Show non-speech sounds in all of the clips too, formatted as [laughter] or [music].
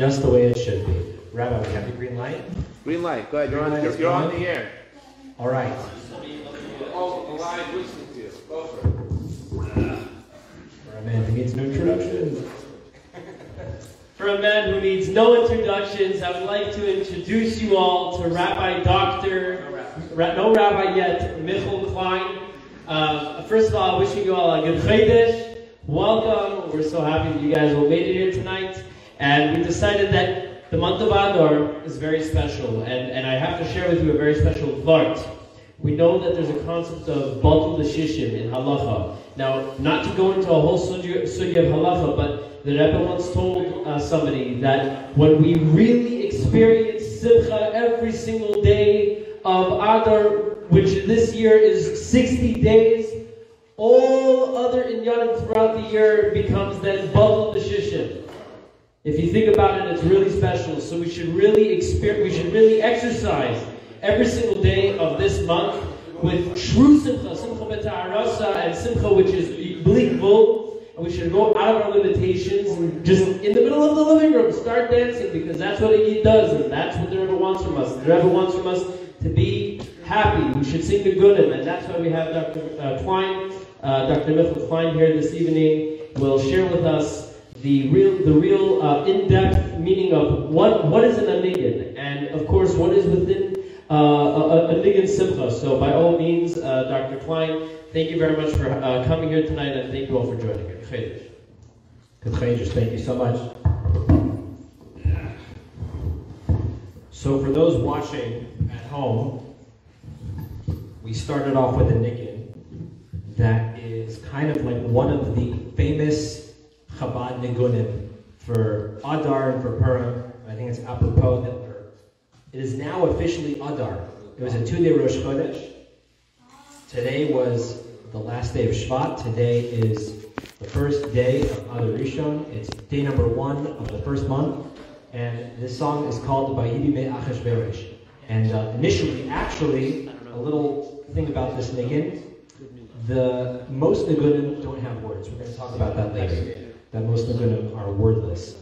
just the way it should be. Rabbi, we have the green light. Green light. Go ahead. You're, Green light you're, you're on the air. All right. Oh, alive listening to you. Go for it. For a man who needs no introduction. [laughs] For a man who needs no introductions, I would like to introduce you all to Rabbi Doctor, Ra- no Rabbi yet, Michael Klein. Uh, first of all, wishing you all a good Chodesh. Welcome. We're so happy that you guys all made it here tonight. And we decided that the month of Adar is very special, and, and I have to share with you a very special vart. We know that there's a concept of batul shishim in halacha. Now, not to go into a whole sugya, of halacha, but the Rebbe once told uh, somebody that when we really experience simcha every single day of Adar, which this year is 60 days, all other inyanim throughout the year becomes then batul shishim. If you think about it, it's really special. So we should really experience, we should really exercise every single day of this month with true simcha, simcha b'ta'arasa, and simcha which is believable. And we should go out of our limitations and just in the middle of the living room start dancing because that's what it does and that's what the Rebbe wants from us. The Rebbe wants from us to be happy. We should sing the Gunim, and that's why we have Dr. Uh, Klein, uh, Dr. Michael Klein here this evening. Will share with us the real, the real uh, in-depth meaning of what what is an anigin, and of course what is within uh, a, a niggin simcha. So by all means, uh, Dr. Klein, thank you very much for uh, coming here tonight, and thank you all for joining us. Good Chodesh, thank you so much. So for those watching at home, we started off with a niggin that is kind of like one of the famous Chabad nigunim for Adar and for Purim. I think it's apropos that it is now officially Adar. It was a two-day Rosh Chodesh. Today was the last day of Shvat. Today is the first day of Adar Rishon. It's day number one of the first month. And this song is called Vayehi Bimei Achashverosh. And uh, initially, actually, a little thing about this niggin, the most nigunim don't have words. We're going to talk about that later. That most nigunim are wordless.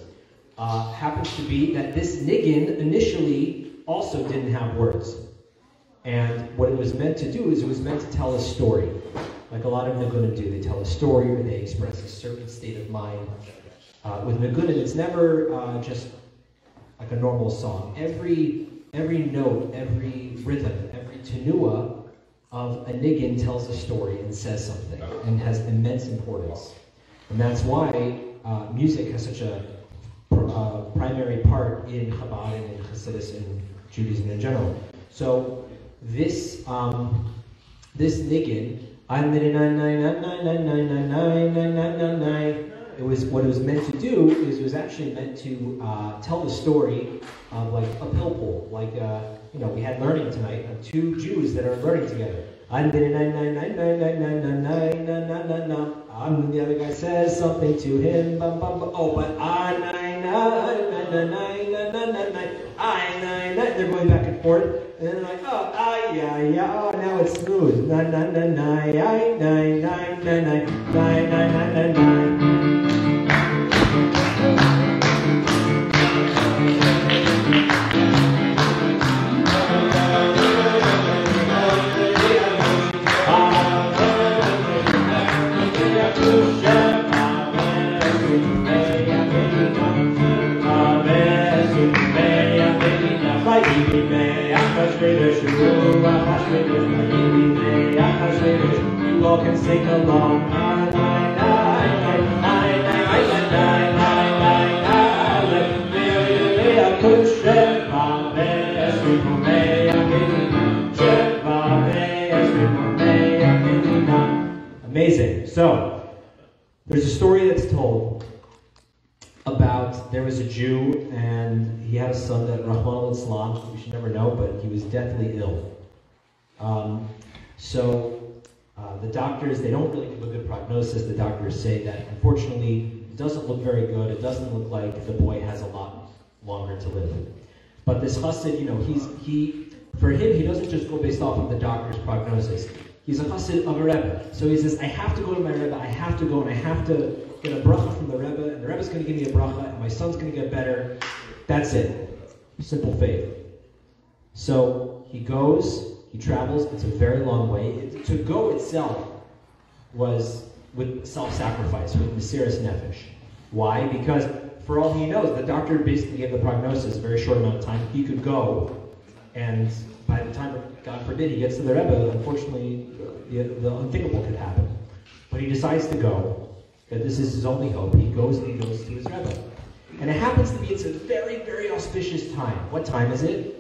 Uh, happens to be that this niggin initially also didn't have words. And what it was meant to do is it was meant to tell a story. Like a lot of nigunim do. They tell a story or they express a certain state of mind. Uh, with nigunim, it's never uh, just like a normal song. Every every note, every rhythm, every tenua of a niggin tells a story and says something and has immense importance. And that's why uh, music has such a uh, primary part in Chabad and in Hasidus and Judaism in general. So this um, this niggin, it was what it was meant to do is it was actually meant to uh, tell the story of like a pilpul, like uh, you know we had learning tonight of two Jews that are learning together. And I'm not the other guy says something to him. bum, bum, bum. Oh, but I nine nine nine nine nine nine nine nine nine I nine nine. They're going back and forth, and then they're like, oh, ah, yeah, yeah. Oh, now it's smooth. Nine nine nine nine nine nine nine nine nine nine nine nine nine. Was deathly ill. Um, so uh, the doctors, they don't really give a good prognosis. The doctors say that unfortunately it doesn't look very good. It doesn't look like the boy has a lot longer to live. But this chassid, you know, he's he for him he doesn't just go based off of the doctor's prognosis. He's a chassid of a rebbe, so he says I have to go to my rebbe. I have to go and I have to get a bracha from the rebbe, and the rebbe's going to give me a bracha, and my son's going to get better. That's it. Simple faith. So he goes, he travels, it's a very long way. It- to go itself was with self sacrifice, with Mesiras Nefesh. Why? Because for all he knows, the doctor basically gave the prognosis a very short amount of time. He could go, and by the time, God forbid, he gets to the Rebbe, unfortunately, the, the unthinkable could happen. But he decides to go, that this is his only hope. He goes and he goes to his Rebbe. And it happens to be, it's a very, very auspicious time. What time is it?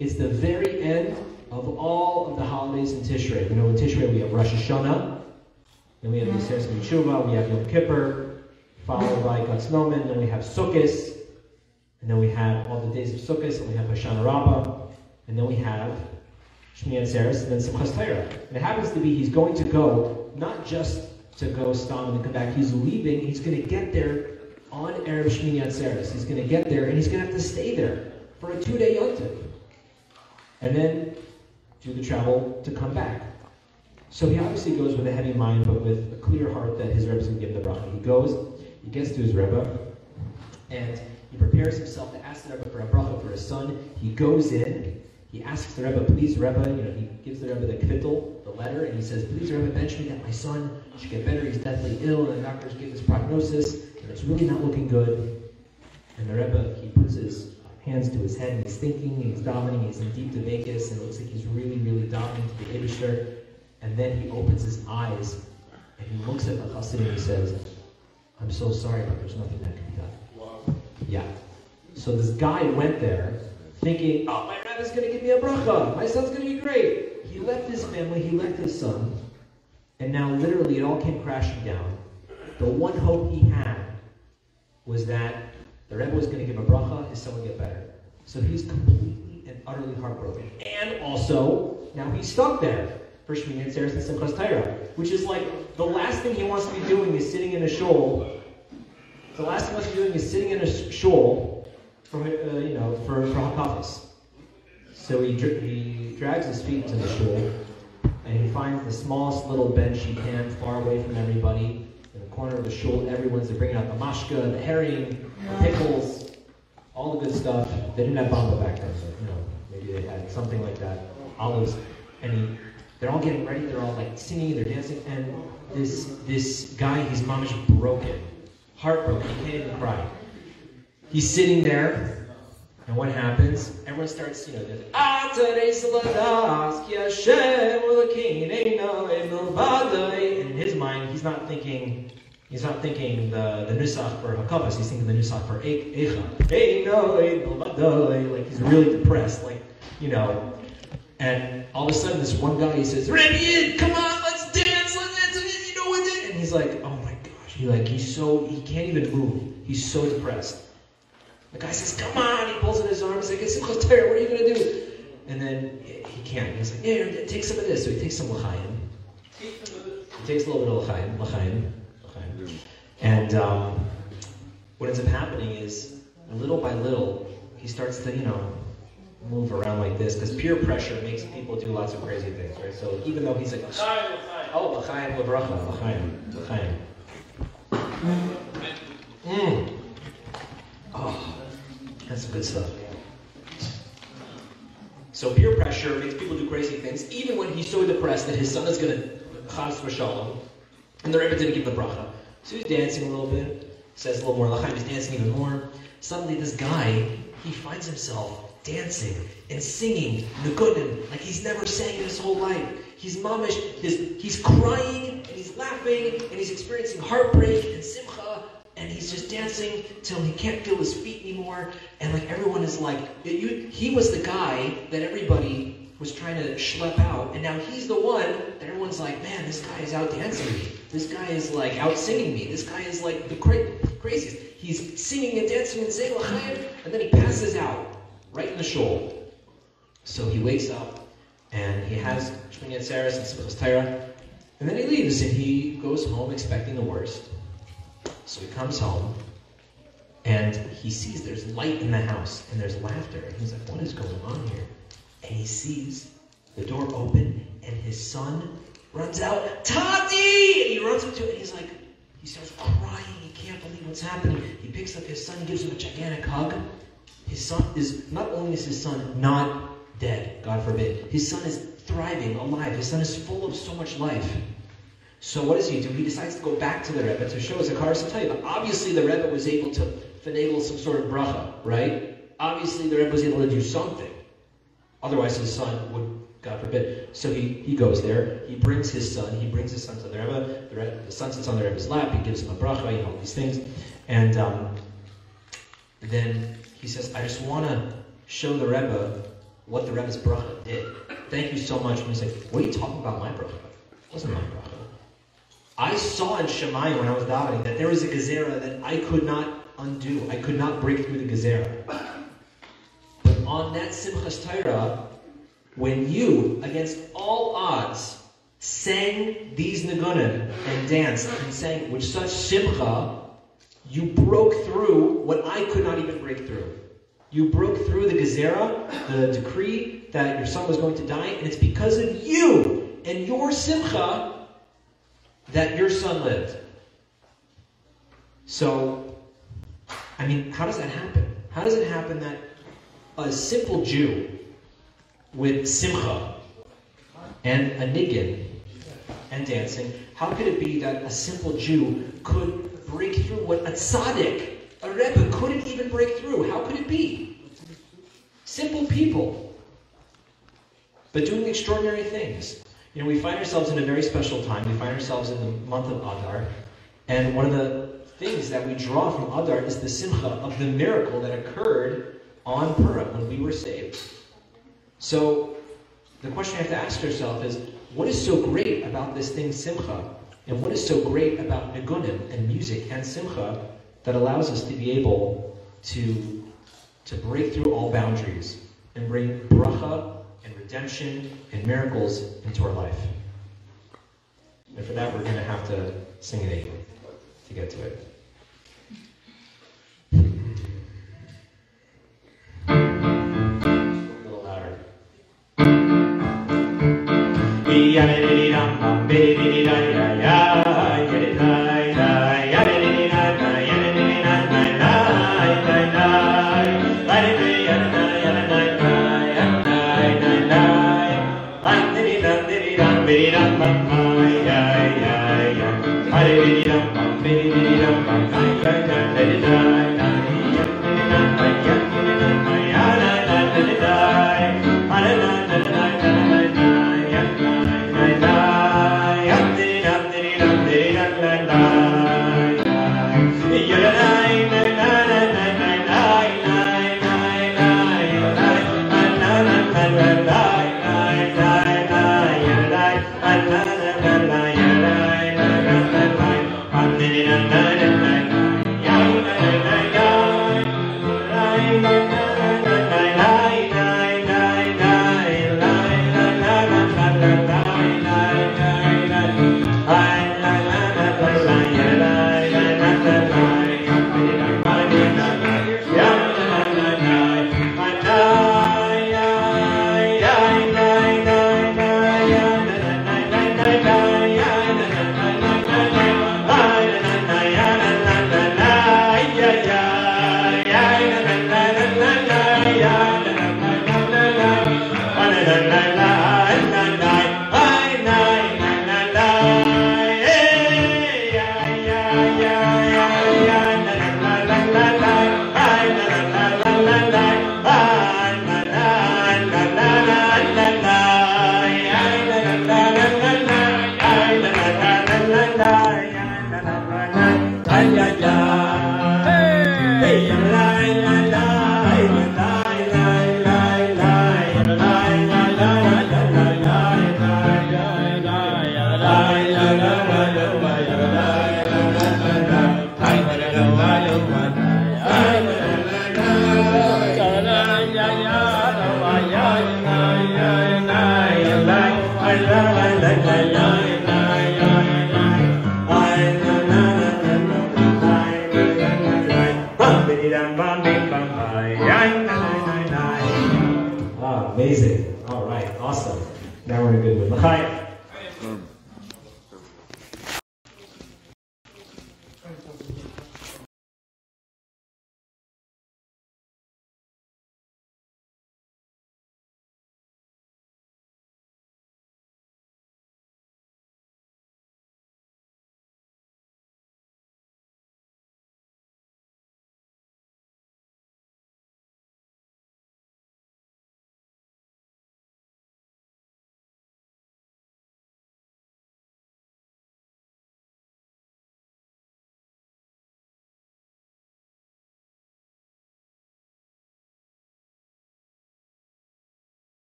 It's the very end of all of the holidays in Tishrei. You know, in Tishrei we have Rosh Hashanah, then we have Seres Tshuva, we have Yom Kippur, followed by Gatznomen, then we have Sukkot, and then we have all the days of Sukkot, and we have Hoshana Rabbah, and then we have Shmini Atzeres, and then Simchas Torah. And it happens to be he's going to go not just to go Stam and come back. He's leaving. He's going to get there on Erev Shmini Atzeres. He's going to get there, and he's going to have to stay there for a two-day yontif, and then do the travel to come back. So he obviously goes with a heavy mind, but with a clear heart that his Rebbe's going to give the bracha. He goes, he gets to his Rebbe, and he prepares himself to ask the Rebbe for a bracha for his son. He goes in, he asks the Rebbe, please Rebbe, you know, he gives the Rebbe the kvittel, the letter, and he says, please Rebbe, bench me that my son should get better. He's deathly ill, and the doctors gave this prognosis, and it's really not looking good. And the Rebbe, he puts his hands to his head, and he's thinking, and he's dominating, he's in deep debakus, and it looks like he's really, really davening to the Abishter. And then he opens his eyes, and he looks at the chassid and he says, I'm so sorry, but there's nothing that can be done. Wow. Yeah. So this guy went there thinking, oh, my Rebbe's going to give me a bracha. My son's going to be great. He left his family, he left his son, and now literally it all came crashing down. The one hope he had was that the Rebbe was going to give a bracha, his son would get better. So he's completely and utterly heartbroken. And also, now he's stuck there for Shmini Atzeres and Simchas Torah, which is like the last thing he wants to be doing is sitting in a shul the last thing he wants to be doing is sitting in a sh- shul for, uh, you know, for, for Hakafis. So he, he drags his feet into the shul, and he finds the smallest little bench he can, far away from everybody. Corner of the shul, everyone's they're bringing out the mashka, the herring, the pickles, all the good stuff. They didn't have bamba back then, but you know, maybe they had something like that. Olives, and he, they're all getting ready. They're all like singing, they're dancing, and this this guy, he's mamish broken heartbroken. He can't even cry. He's sitting there, and what happens? Everyone starts, you know, they're like, "Ah, today's Saladas, ki Hashem Elokeinu milvadai." And in his mind, he's not thinking, he's not thinking the, the nusach for Hakavas, he's thinking the nusach for E- milvadai. Like, he's really depressed, like, you know. And all of a sudden, this one guy, he says, Rabbi, come on, let's dance, let's dance, you know what. And he's like, oh my gosh, he like, he's so, he can't even move. He's so depressed. The guy says, come on, he pulls in his arms, like, it's what are you going to do? And then he can't. He's like, yeah, take some of this. So he takes some l'chaim. He takes a little bit of l'chaim, l'chaim, And um, what ends up happening is, little by little, he starts to, you know, move around like this because peer pressure makes people do lots of crazy things, right? So even though he's like, oh, l'chaim l'bracha, l'chaim, l'chaim. Mm. Oh, that's some good stuff. So peer pressure makes people do crazy things, even when he's so depressed that his son is going to chas v'shalom, and the Rebbe didn't give the bracha. So he's dancing a little bit, says a little more l'chaim, he's dancing even more. Suddenly this guy, he finds himself dancing and singing nigunim like he's never sang in his whole life. He's mamish, his, he's crying and he's laughing and he's experiencing heartbreak and simcha and he's just dancing till he can't feel his feet anymore. And like everyone is like, you, he was the guy that everybody was trying to schlep out, and now he's the one that everyone's like, man, this guy is out dancing me. This guy is like out singing me. This guy is like the cra- craziest. He's singing and dancing and saying l'chaim, and then he passes out right in the shul. So he wakes up and he has Shmini Atzeres and Simchas Torah, and then he leaves and he goes home expecting the worst. So he comes home and he sees there's light in the house and there's laughter. And he's like, what is going on here? And he sees the door open and his son runs out, Tati! And he runs up to it and he's like, he starts crying. He can't believe what's happening. He picks up his son, gives him a gigantic hug. his son is not only is his son not dead, God forbid, his son is thriving, alive. His son is full of so much life. So what does he do? He decides to go back to the Rebbe to show us a Karas But Obviously, the Rebbe was able to finagle some sort of bracha, right? Obviously, the Rebbe was able to do something. Otherwise, his son would, God forbid. So he, he goes there. He brings his son. He brings his son to the Rebbe. The, the son sits on the Rebbe's lap. He gives him a bracha, you know, all these things. And um, then he says, I just want to show the Rebbe what the Rebbe's bracha did. Thank you so much. And he's like, what are you talking about my bracha? It wasn't my bracha. I saw in Shamayim when I was davening that there was a gezerah that I could not undo. I could not break through the gezerah. On that Simchas Torah, when you, against all odds, sang these nigunim and danced and sang with such simcha, you broke through what I could not even break through. You broke through the gezerah, the decree that your son was going to die, and it's because of you and your simcha that your son lived. So, I mean, how does that happen? How does it happen that a simple Jew with simcha and a niggin and dancing, how could it be that a simple Jew could break through what a tzaddik a Rebbe couldn't even break through. How could it be? Simple people, but doing extraordinary things. You know, we find ourselves in a very special time. We find ourselves in the month of Adar, and one of the things that we draw from Adar is the simcha of the miracle that occurred on Purim when we were saved. So, the question you have to ask yourself is, what is so great about this thing simcha, and what is so great about nigunim and music and simcha that allows us to be able to, to break through all boundaries and bring bracha and redemption and miracles into our life. And for that, we're going to have to sing it eight to get to it. Ah,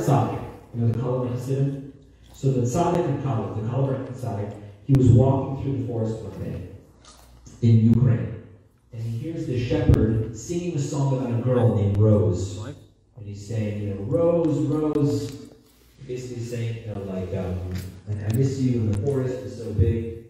Tzaddik, you know the Kaliver Hasidim? So the Tzaddik and Kaliver, the Kaliver Tzaddik, he was walking through the forest one day in Ukraine. And he hears the shepherd singing a song about a girl named Rose. And he's saying, you know, Rose, Rose. Basically saying, you know, like, um, I miss you, and the forest is so big.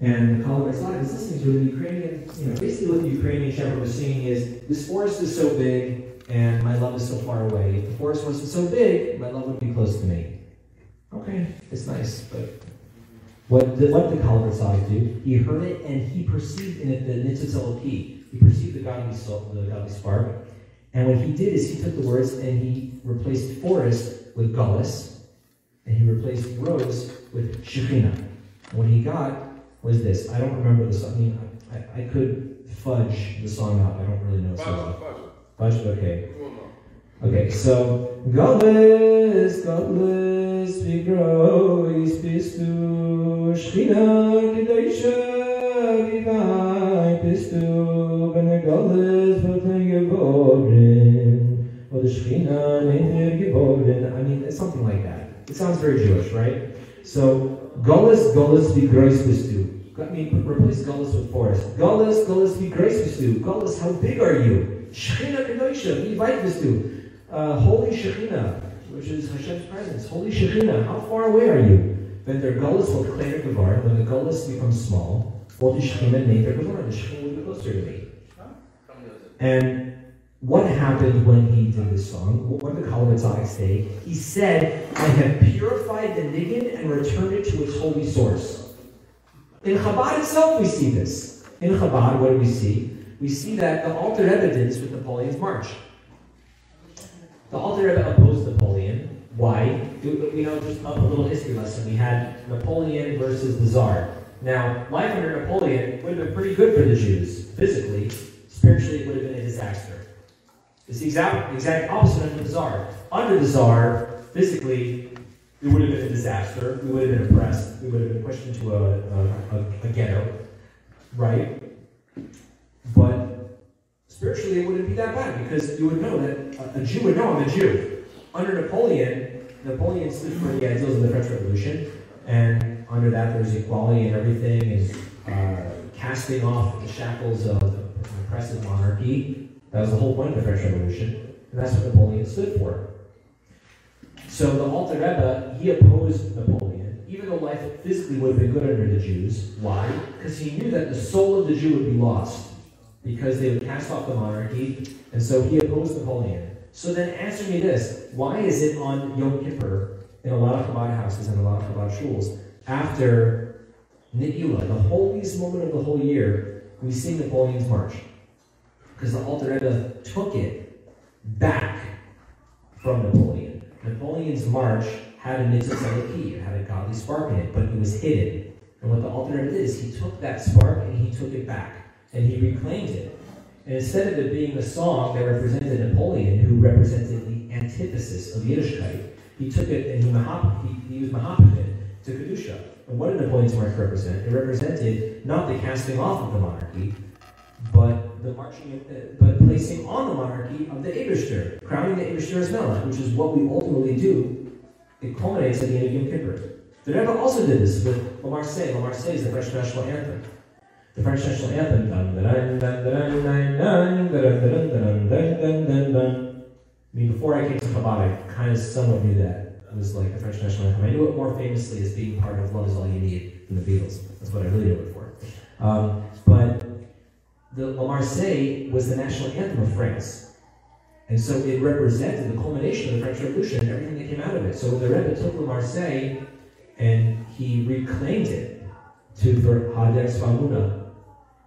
And the Kaliver Tzaddik is listening to the Ukrainian, you know, basically what the Ukrainian shepherd was singing is, this forest is so big, and my love is so far away. If the forest wasn't so big, my love would be close to me. Okay, it's nice, but what did, what did Kaliver Tzaddik do? He heard it and he perceived in it the nitzitz Eloki. He perceived the godly, soul, the godly spark. And what he did is he took the words and he replaced forest with gullus, and he replaced rose with shekhinah. And what he got was this. I don't remember the song. I, mean, I, I could fudge the song out. I don't really know. Fudge, Punch? Okay. Okay, so godless, godless, we grow, is pistu. to Shechina, Kedoisha, Divine, peace to Ben Godless, what are you born? What is Shechina, Neder geboren? I mean, it's something like that. It sounds very Jewish, right? So, godless, godless, we grow, is pistu. to. I mean, replace godless with forest. Godless, godless, we grow is pistu. Godless, how big are you? Shechina Kedosha, we invite this to. Uh, Holy Shekhinah, which is Hashem's presence. Holy Shekhinah, how far away are you? When their gullus will declare Gavar, when the gullus becomes small, the Shekhinah name their Gavar? The Shekhinah will be closer to me. And what happened when he did this song? What did the Kaliver Tzaddik say? He said, I have purified the niggin and returned it to its holy source. In Chabad itself, we see this. In Chabad, what do we see? We see that the Alter Rebbe did this with Napoleon's March. The Alter Rebbe opposed Napoleon. Why? You know, just a little history lesson. We had Napoleon versus the Tsar. Now, life under Napoleon would have been pretty good for the Jews, physically. Spiritually, it would have been a disaster. It's the exact, exact opposite under the Tsar. Under the Tsar, physically, it would have been a disaster. We would have been oppressed. We would have been pushed into a, a, a, a ghetto, right? But spiritually, it wouldn't be that bad because you would know that a, Jew would know I'm a Jew. Under Napoleon, Napoleon stood for the ideals of the French Revolution, and under that, there's equality and everything, is uh, casting off the shackles of the oppressive monarchy. That was the whole point of the French Revolution, and that's what Napoleon stood for. So the Alter Rebbe, he opposed Napoleon, even though life physically would have been good under the Jews. Why? Because he knew that the soul of the Jew would be lost because they would cast off the monarchy, and so he opposed Napoleon. So then answer me this, why is it on Yom Kippur, in a lot of Chabad houses and a lot of Chabad shuls, after Ni'ilah, the holiest moment of the whole year, we sing Napoleon's March? Because the Alter Rebbe took it back from Napoleon. Napoleon's march had a mitzvah Eloki, it had a godly spark in it, but it was hidden. And what the Alter Rebbe did is he took that spark and he took it back, and he reclaimed it. And instead of it being a song that represented Napoleon, who represented the antithesis of Yiddishkeit, he took it and he, mahap, he, he used Mahapachid to Kedusha. And what did Napoleon's march represent? It represented not the casting off of the monarchy, but the marching, uh, but placing on the monarchy of the Eberster, crowning the Eberster as Melech, which is what we ultimately do. It culminates at the end of Yom Kippur. The Rebbe also did this with La Marseillaise. La Marseillaise is the French national anthem. The French national anthem. I mean, before I came to Chabad, I kind of somewhat knew that. It was like the French national anthem. I knew it more famously as being part of Love is All You Need from the Beatles. That's what I really knew it for. Um, but the La Marseillaise was the national anthem of France. And so it represented the culmination of the French Revolution and everything that came out of it. So the Rebbe took La Marseillaise and he reclaimed it to for Hadex Famuna,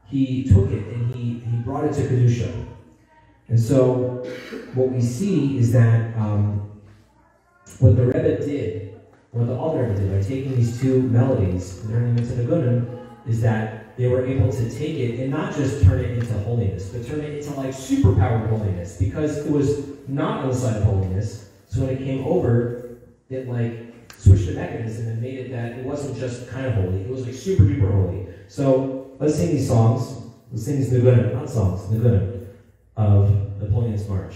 he took it and he, he brought it to Kedusha. And so what we see is that um, what the Rebbe did, what the Alter Rebbe did by taking these two melodies and turning them into Nigunim, is that they were able to take it and not just turn it into holiness, but turn it into like superpowered holiness because it was not on the side of holiness. So when it came over, it like switched the mechanism and made it that it wasn't just kind of holy, it was like super duper holy. So let's sing these songs. Let's sing these Nigunim, not songs, Nigunim, of Napoleon's March.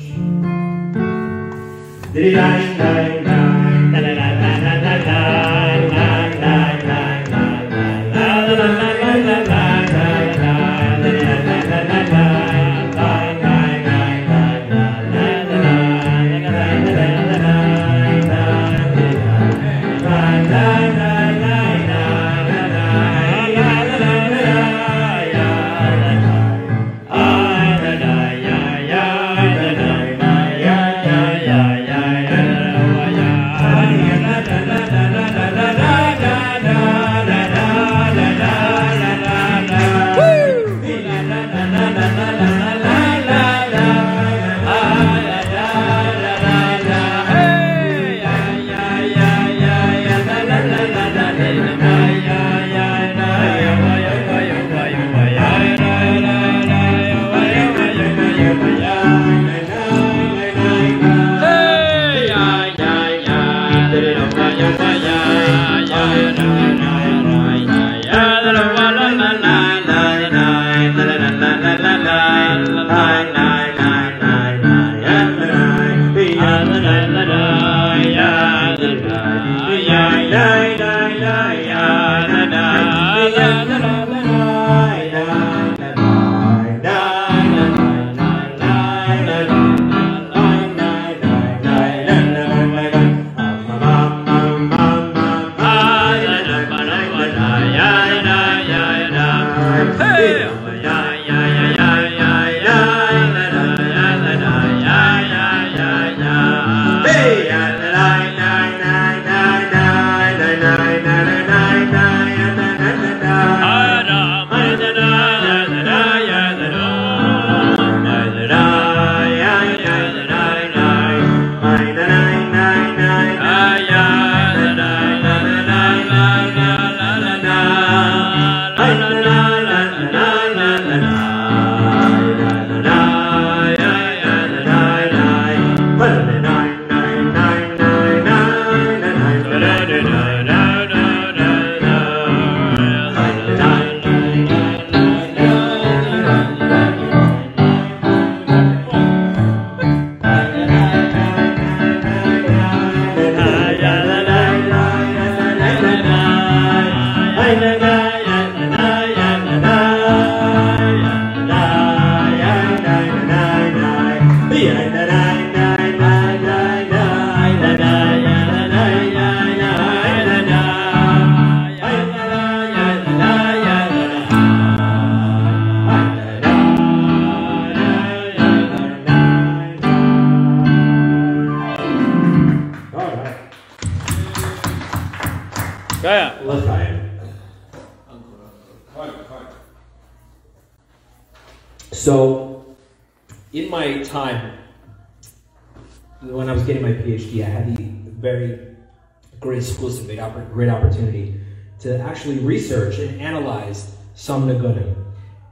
And analyze some Nigunim.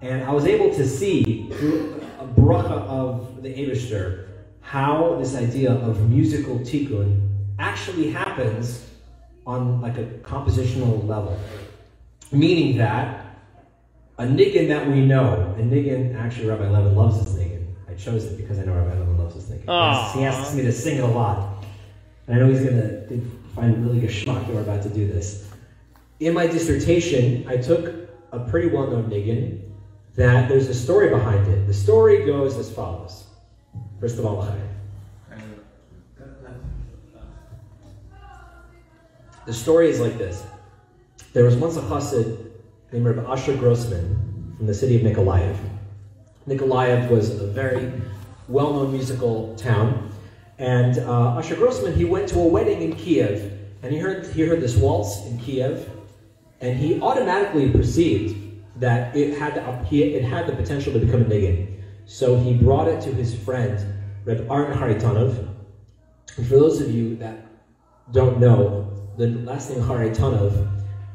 And I was able to see through a bracha of the Abishter how this idea of musical tikkun actually happens on like a compositional level. Meaning that a niggin that we know, a niggin, actually Rabbi Levin loves this niggin. I chose it because I know Rabbi Levin loves this niggin. He ah. asks me to sing it a lot. And I know he's going to find really good schmuck that we're about to do this. In my dissertation, I took a pretty well-known niggin that there's a story behind it. The story goes as follows. First of all. The story is like this. There was once a chassid named Rabbi Asher Grossman from the city of Nikolaev. Nikolaev was a very well-known musical town, and uh, Asher Grossman he went to a wedding in Kiev, and he heard he heard this waltz in Kiev, and he automatically perceived that it had the, he, it had the potential to become a niggin. So he brought it to his friend Reb Aaron Haritonov. And for those of you that don't know, the last name Haritonov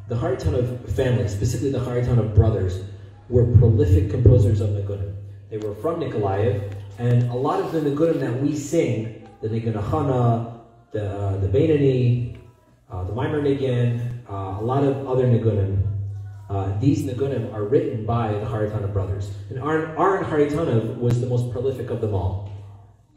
the Haritonov family, specifically the Haritonov brothers, were prolific composers of Nigunim. They were from Nikolaev, and a lot of the Nigunim that we sing, the Nigun Hachana, the, uh, the Beinoni, uh, the Nigun, uh, a lot of other Nigunim, uh, these Nigunim are written by the Haritonov brothers. And Aaron, Aaron was the most prolific of them all.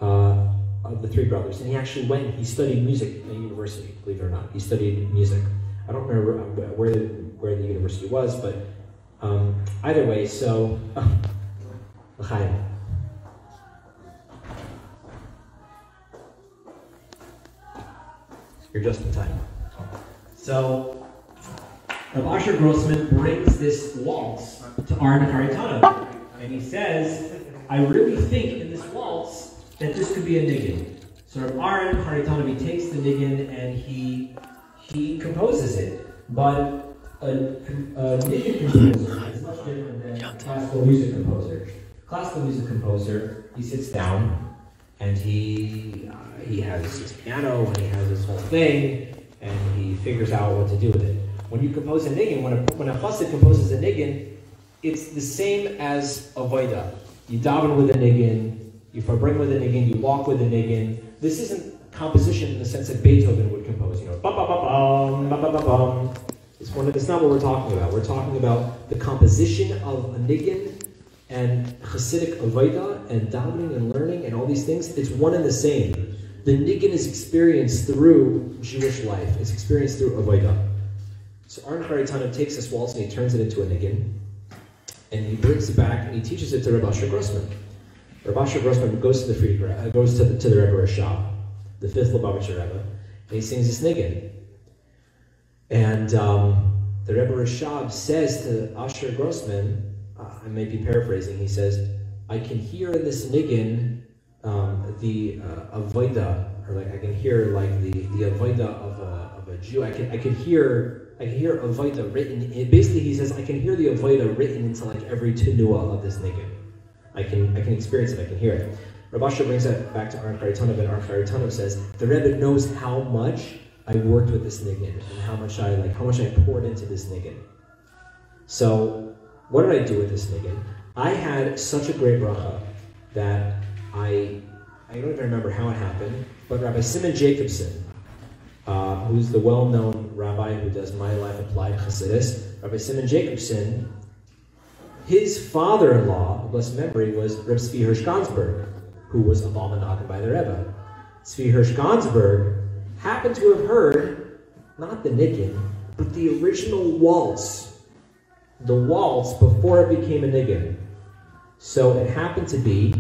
Uh, of the three brothers, and he actually went. He studied music at university. Believe it or not, he studied music. I don't remember where the where the university was, but um, either way. So. [laughs] You're just in time. So, Rav Asher Grossman brings this waltz to Aaron Haritonov, and he says, I really think in this waltz that this could be a niggin. So Rav Aaron Haritanavi takes the niggin and he he composes it, but a, a niggin composer is much different than a classical music composer. Classical music composer, he sits down and he uh, he has his piano and he has his whole thing and he figures out what to do with it. When you compose a niggin, when a when a chassid composes a niggin, it's the same as a vaida. You daven with a niggin, you farbring with a niggin, you walk with a niggin. This isn't composition in the sense that Beethoven would compose. You know, bum, bum, bum, bum, bum, bum, bum. It's one. Of, it's not what we're talking about. We're talking about the composition of a niggin and Hasidic avodah and davening and learning and all these things. It's one and the same. The niggin is experienced through Jewish life. It's experienced through avodah. So Aaron Haritonov takes this waltz and he turns it into a niggin, and he brings it back and he teaches it to Rabbi Asher Grossman. Rabbi Asher Grossman goes to the free, uh, goes to the, to the Rebbe Rashab, the fifth Lubavitcher Rebbe, and he sings this niggin. And um, the Rebbe Rashab says to Asher Grossman, uh, I may be paraphrasing, he says, I can hear in this niggin um, the uh, avoida, or like I can hear like the, the avoida of a, of a Jew. I can I can hear I can hear avoida written. Basically, he says I can hear the avoida written into like every tenua of this niggin. I can I can experience it. I can hear it. Reb Asher brings that back to Aaron Haritonov, and Aaron Haritonov says the Rebbe knows how much I worked with this niggin and how much I like how much I poured into this niggin. So what did I do with this niggin? I had such a great bracha that I I don't even remember how it happened, but Rabbi Simon Jacobson, uh, who's the well-known rabbi who does My Life Applied Chassidus, Rabbi Simon Jacobson, his father-in-law, blessed memory, was Rabbi Zvi Hirsch Gansberg, who was a Baal Menagen by the Rebbe. Zvi Hirsch Gansberg happened to have heard not the niggin, but the original waltz, the waltz before it became a niggin. So it happened to be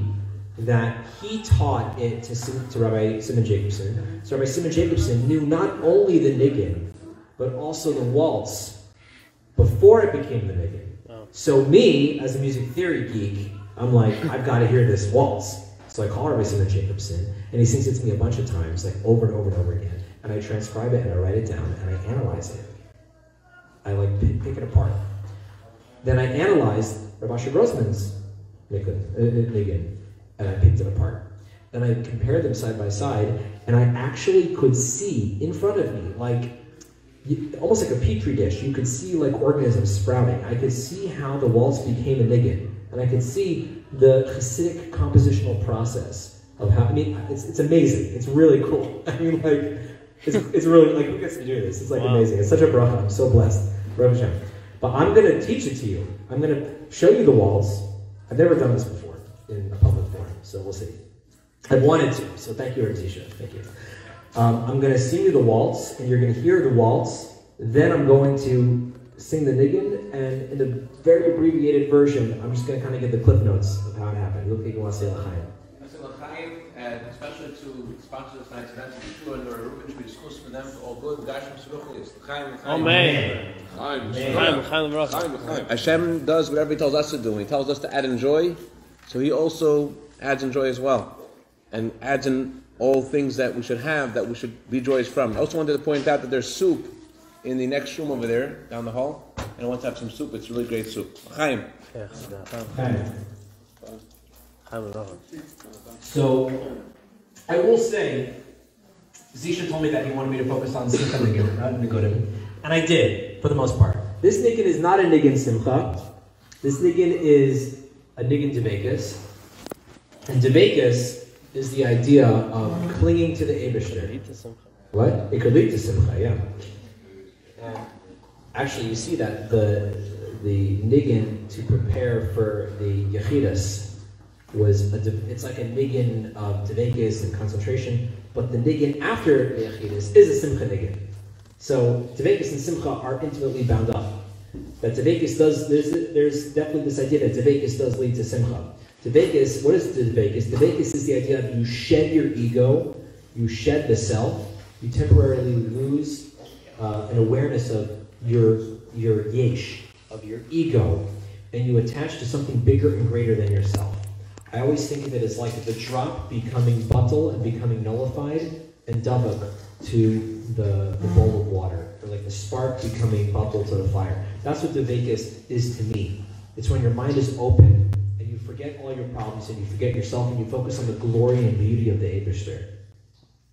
that he taught it to, to Rabbi Simon Jacobson. So Rabbi Simon Jacobson knew not only the niggin, but also the waltz before it became the niggin. Oh. So me, as a music theory geek, I'm like, I've got to hear this waltz. So I call Rabbi Simon Jacobson, and he sings it to me a bunch of times, like over and over and over again. And I transcribe it and I write it down and I analyze it. I like pick, pick it apart. Then I analyzed Rabbi Asher Grossman's niggin, uh, uh, and I picked it apart. Then I compared them side by side, and I actually could see in front of me, like almost like a petri dish, you could see like organisms sprouting. I could see how the waltz became a niggin, and I could see the Hasidic compositional process of how. I mean, it's, it's amazing. It's really cool. [laughs] I mean, like, it's, it's really like who gets to do this? It's like wow. amazing. It's such a bracha. I'm so blessed. But I'm going to teach it to you. I'm going to show you the waltz. I've never done this before so we'll see. I've wanted to, so thank you, Artisha. Thank you. Um, I'm going to sing you the waltz, and you're going to hear the waltz. Then I'm going to sing the niggin, and in a very abbreviated version, I'm just going to kind of give the cliff notes of how it happened. You'll take want to say l'chaim. And especially to sponsor this night's event, to and Nora Rubin, we discuss for them for all good. Gashim Suruchel is l'chaim, l'chaim. Amen. Hashem does whatever He tells us to do. He tells us to add enjoy, so He also adds in joy as well, and adds in all things that we should have, that we should be joyous from. I also wanted to point out that there's soup in the next room over there, down the hall, and I want to have some soup. It's really great soup. Chaim. So, I will say, Zisha told me that he wanted me to focus on Simcha Niggin, and I did, for the most part. This Niggin is not a Niggin Simcha. This Niggin is a Niggin Debekus. And Debekus is the idea of clinging to the Abishter. What? It could lead to Simcha, yeah. And actually, you see that the the niggin to prepare for the Yechidus was a, it's like a niggin of Devekas and concentration, but the niggin after the Yechidus is a Simcha niggin. So Devekas and Simcha are intimately bound up. That Devekas does, there's, there's definitely this idea that Devekas does lead to Simcha. Devekas, what is Devekas? Devekas is the idea of you shed your ego, you shed the self, you temporarily lose uh, an awareness of your, your yesh, of your ego, and you attach to something bigger and greater than yourself. I always think of it as like the drop becoming batel and becoming nullified, and davak to the, the bowl of water, or like the spark becoming batel to the fire. That's what the Vekas is to me. It's when your mind is open forget all your problems and you forget yourself and you focus on the glory and beauty of the Abishter.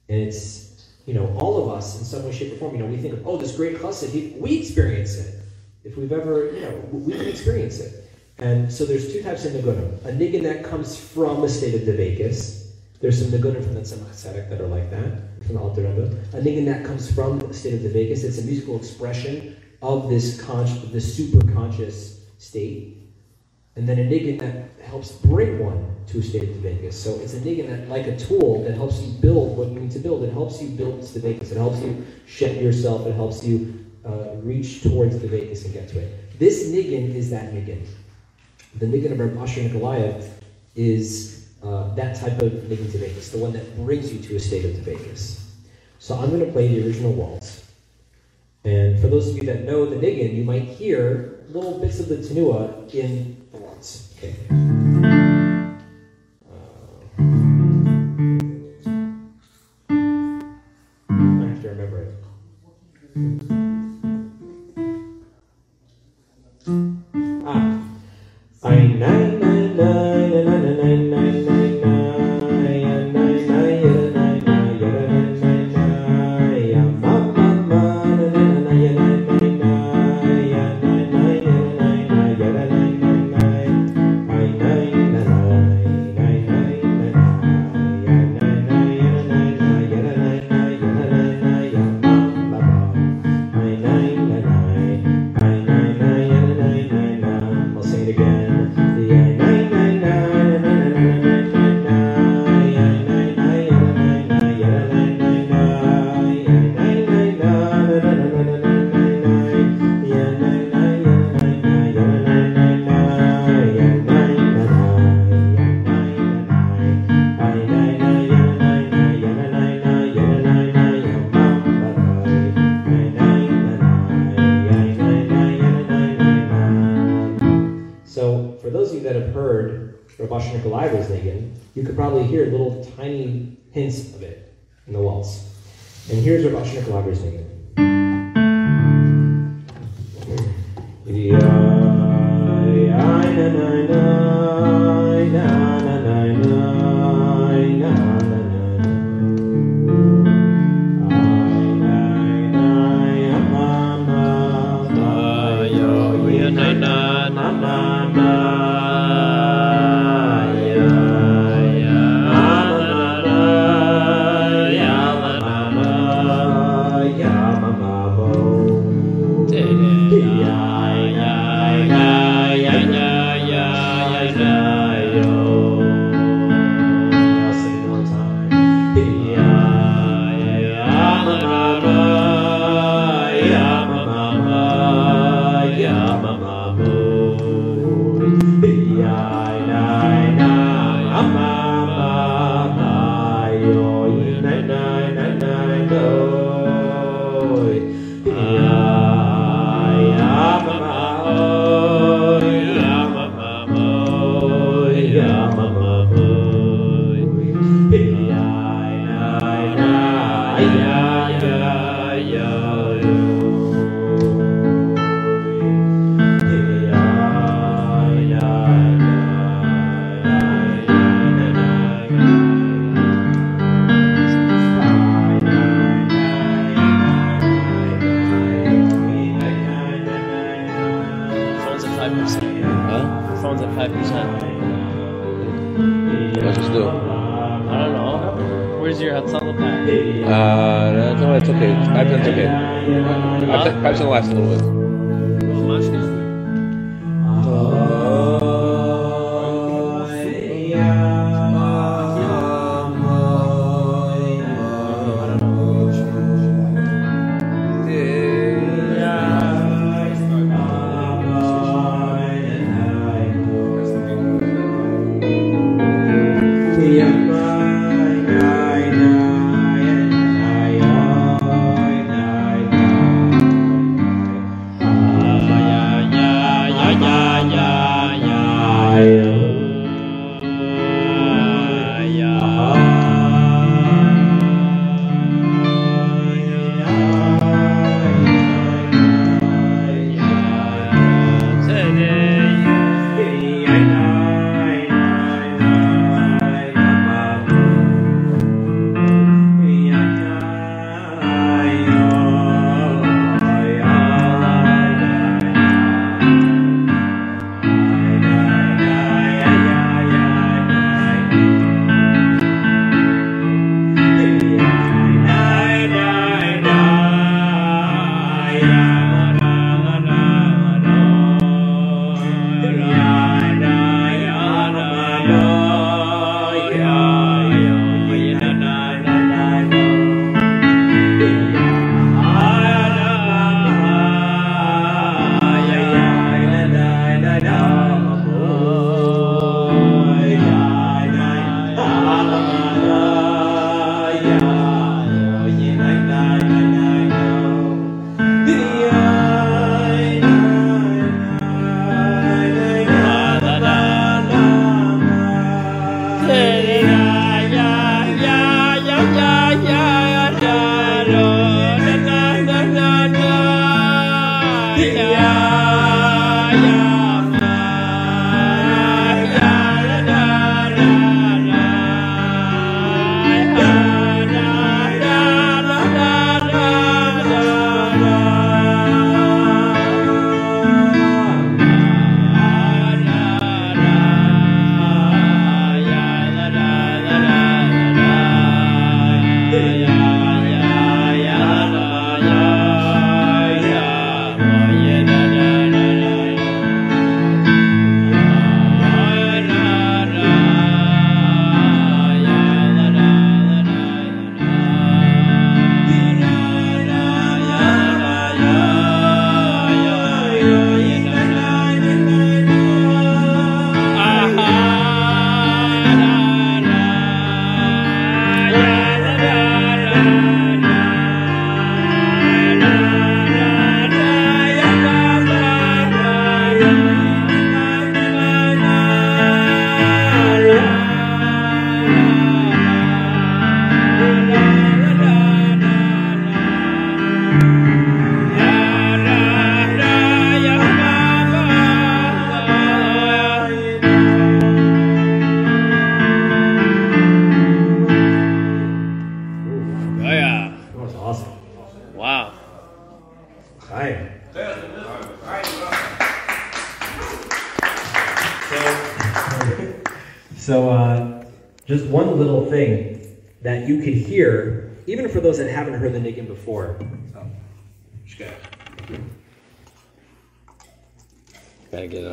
And it's, you know, all of us in some way, shape, or form, you know, we think of, oh, this great chassid, we experience it. If we've ever, you know, we can experience it. And so there's two types of nigunim. A nigun that comes from a state of devekis. There's some nigunim from the Tzemach Tzedek that are like that, from the Alter Rebbe. A nigun that comes from the state of devekis. It's a musical expression of this con- this super conscious state. And then a nigun that helps bring one to a state of devekis. So it's a nigun that, like a tool that helps you build what you need to build. It helps you build devekis. It helps you shed yourself. It helps you uh, reach towards the Vekas and get to it. This niggin is that niggin. The niggin of Reb Asher Nikolaev is uh, that type of niggin to Vekas, the one that brings you to a state of the Vekas. So I'm going to play the original waltz. And for those of you that know the niggin, you might hear little bits of the tenua in Okay.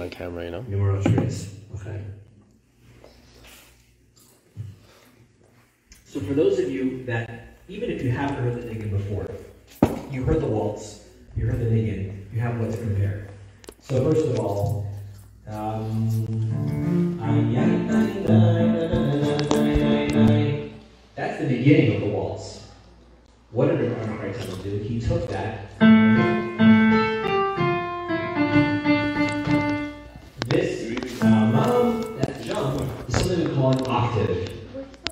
On camera, you know? Numero tres. Okay. So for those of you that, even if you haven't heard the niggin before, you heard the waltz, you heard the niggin, you have what to compare. So first of all, um, that's the beginning of the waltz. What did Arnold Kreitzer do? He took that.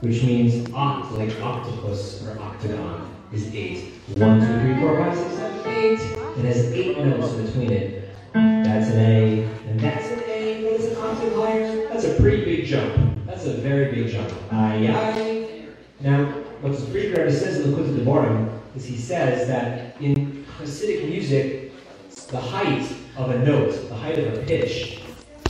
Which means oct, like octopus or octagon, is eight. One, two, three, four, five, six, seven, eight. It has eight notes between it. That's an A, and that's an A. What is an octave higher? That's a pretty big jump. That's a very big jump. Ah, aye, aye. Now, what the Rebbe says in the Likutei Devarim is he says that in Hasidic music, the height of a note, the height of a pitch,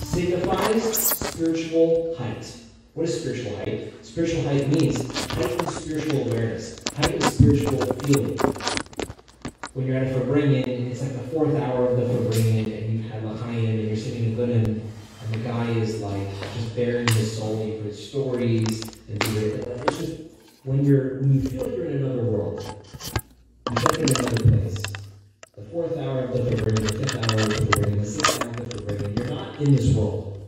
signifies spiritual height. What is spiritual height? Spiritual height means heightened spiritual awareness, heightened spiritual feeling. When you're at a Farbrengen, it's like the fourth hour of the Farbrengen, and you've had L'chaim, and you're sitting in Gooden, and the guy is like just bearing his soul, you've stories, and it's just when you're when you feel like you're in another world, you're in another place. The fourth hour of the Farbrengen, the fifth hour of the Farbrengen, the sixth hour of the Farbrengen, you're not in this world.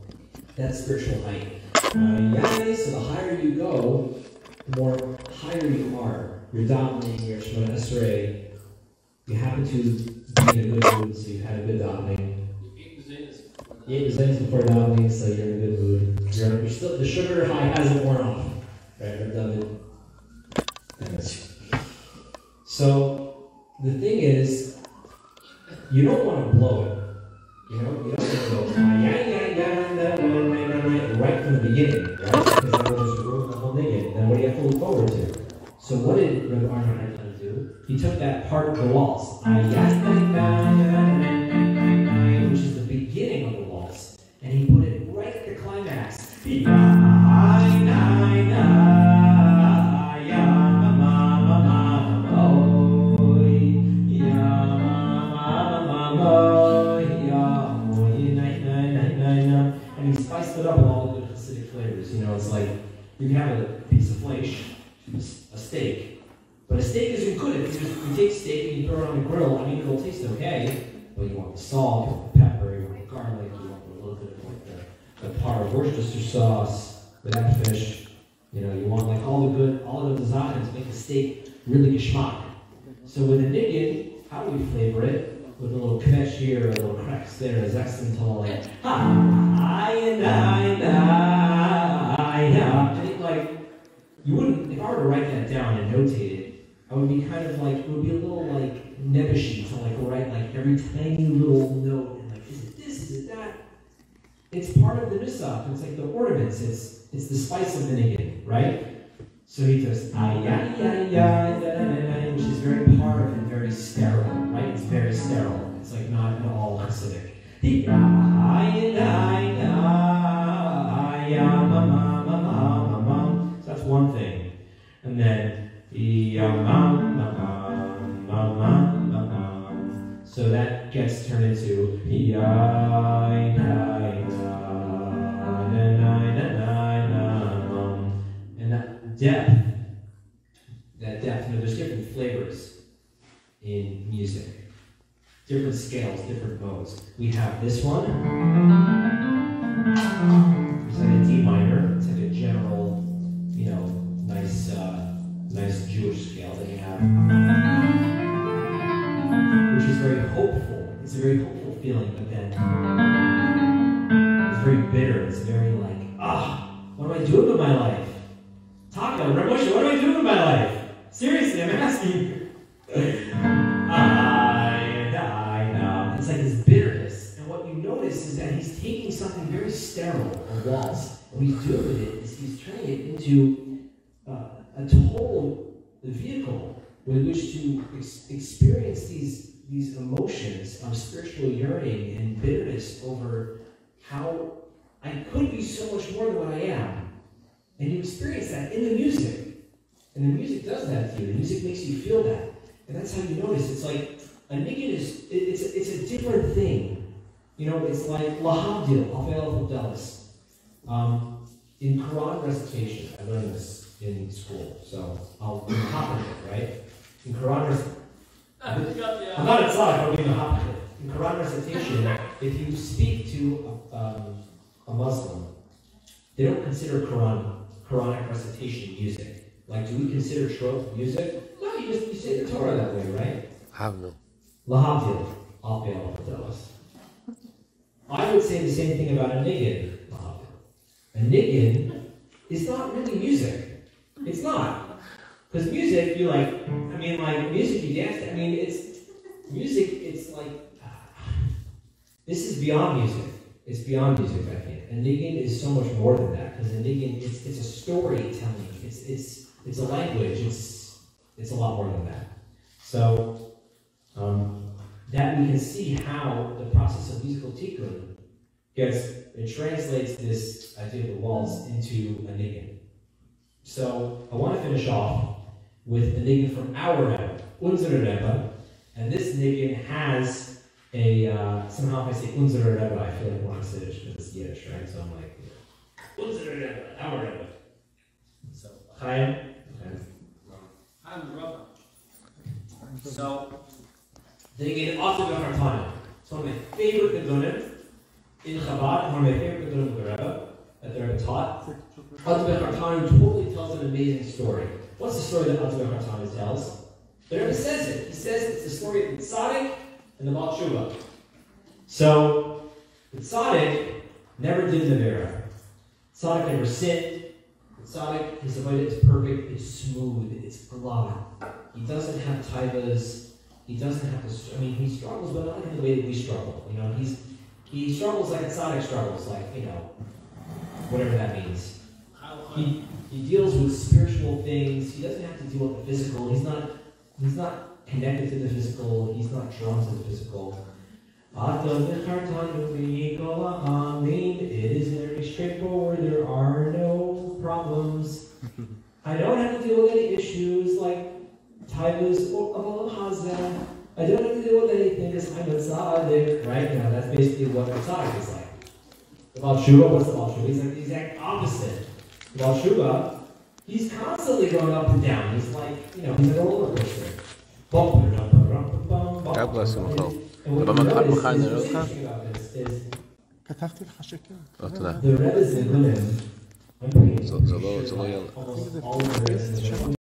That's spiritual height. Yeah, so the higher you go, the more higher you are. You're davening, you're Esrei. You happen to be in a good mood, so you've had a good davening. You ate Zanis before davening, so you're in a good mood. You're, you're still, the sugar high hasn't worn off. Right, Reb David? So, the thing is, you don't want to blow it. You know, you "Ah, yeah, yeah, yeah, da, da, da, da, da," right from the beginning, right? Because that will just ruin the whole thing. Then what do you have to look forward to? So what did Rabbi Arnold do? He took that part of the waltz, par Worcestershire sauce with that fish. You know, you want like all the good, all of the to make the steak really geschmack. So with a niggin, how do we flavor it? With a little kvetch here, a little cracks there, a zexantol, like, ah, and I, and I, yeah. I think like, you wouldn't, if I were to write that down and notate it, I would be kind of like, it would be a little like nebbishy to like write like every tiny little note and like, is it this, is it that? It's part of the nusach, it's like the ornaments, it's it's the spice of the niggin, right? So he does ay ay ay ay, da, da, da, da, which is very part and very sterile, right? It's very sterile. It's like not at all Hasidic. The. So that's one thing. And then. So that gets turned into depth, that depth, you know, there's different flavors in music, different scales, different modes. We have this one. It's like a D minor. It's like a general, you know, nice, uh, nice Jewish scale that you have, which is very hopeful. It's a very hopeful feeling, but then it's very bitter. It's very like, ah, what am I doing with my life? He's doing with it is he's turning it into uh, a total vehicle with which to ex- experience these these emotions of spiritual yearning and bitterness over how I could be so much more than what I am. And you experience that in the music. And the music does that to you. The music makes you feel that. And that's how you notice. It's like a niggin is it's a, it's a different thing. You know, it's like lahavdil, avel dallas. Um, in Quran recitation, I learned this in school, so I'll be hop it, right? In Quran recitation, [laughs] I'm not inside, I'm being a hop In Quran recitation, if you speak to a, um, a Muslim, they don't consider Quran Quranic recitation music. Like, do we consider trope music? No, you just you say the Torah that way, right? Have no. Lahavdil, I'll be all of us. I would say the same thing about a niggin. A niggin is not really music. It's not. Because music, you like, I mean, like, music you dance. I mean, it's, music, it's like, [sighs] this is beyond music. It's beyond music, I think. A niggin is so much more than that. Because a niggin, it's, it's a storytelling. It's, it's, it's a language. It's, it's a lot more than that. So, um, that we can see how the process of musical tikkun gets, it translates this idea of the waltz into a niggin. So I want to finish off with a niggin from our Rebbe, Unzer Rebbe, and this niggin has a, uh, somehow if I say Unzer Rebbe, I feel like Hasidic because it's Yiddish, right? So I'm like, Unzer Rebbe, our Rebbe. So, Chaim? I'm Rava. So, Then again, also got our time. It's one of my favorite Gedonim in Chabad, one of my favorite the Rebbe, that the Rebbe taught. Atzvech Hartanim totally tells an amazing story. What's the story that Atzvech Hartanim tells? The Rebbe says it. He says it's the story of the Tzaddik and the Baal. So, the Tzaddik never did the Vera. Tzaddik never sinned. Tzaddik, his avodah is perfect, it's smooth, it's glad. He doesn't have taivas. He doesn't have to. I mean, he struggles, but not in the way that we struggle. You know, he's he struggles like a Sonic struggles, like you know, whatever that means. He he deals with spiritual things. He doesn't have to deal with the physical. He's not he's not connected to the physical. He's not drawn to the physical. It is very straightforward. There are no problems. [laughs] I don't have to deal with any issues like Taivas or Aval Hazeh. I don't have to deal with anything because I'm a tzaddik, right? Now that's basically what a tzaddik is like. The Baal Shuba, what's the Baal Shuba? He's like the exact opposite. The Baal Shuba, he's constantly going up and down. He's like, you know, he's a roller coaster. God bless him, Michael. And what אבל the מנכ"ל Rebbe is- מוכן is לראות אותך? interesting about this is כתבתי לך שכן. לא, תודה. the Rebbe's in I'm pretty זה- זה לא- זה לא יהיה.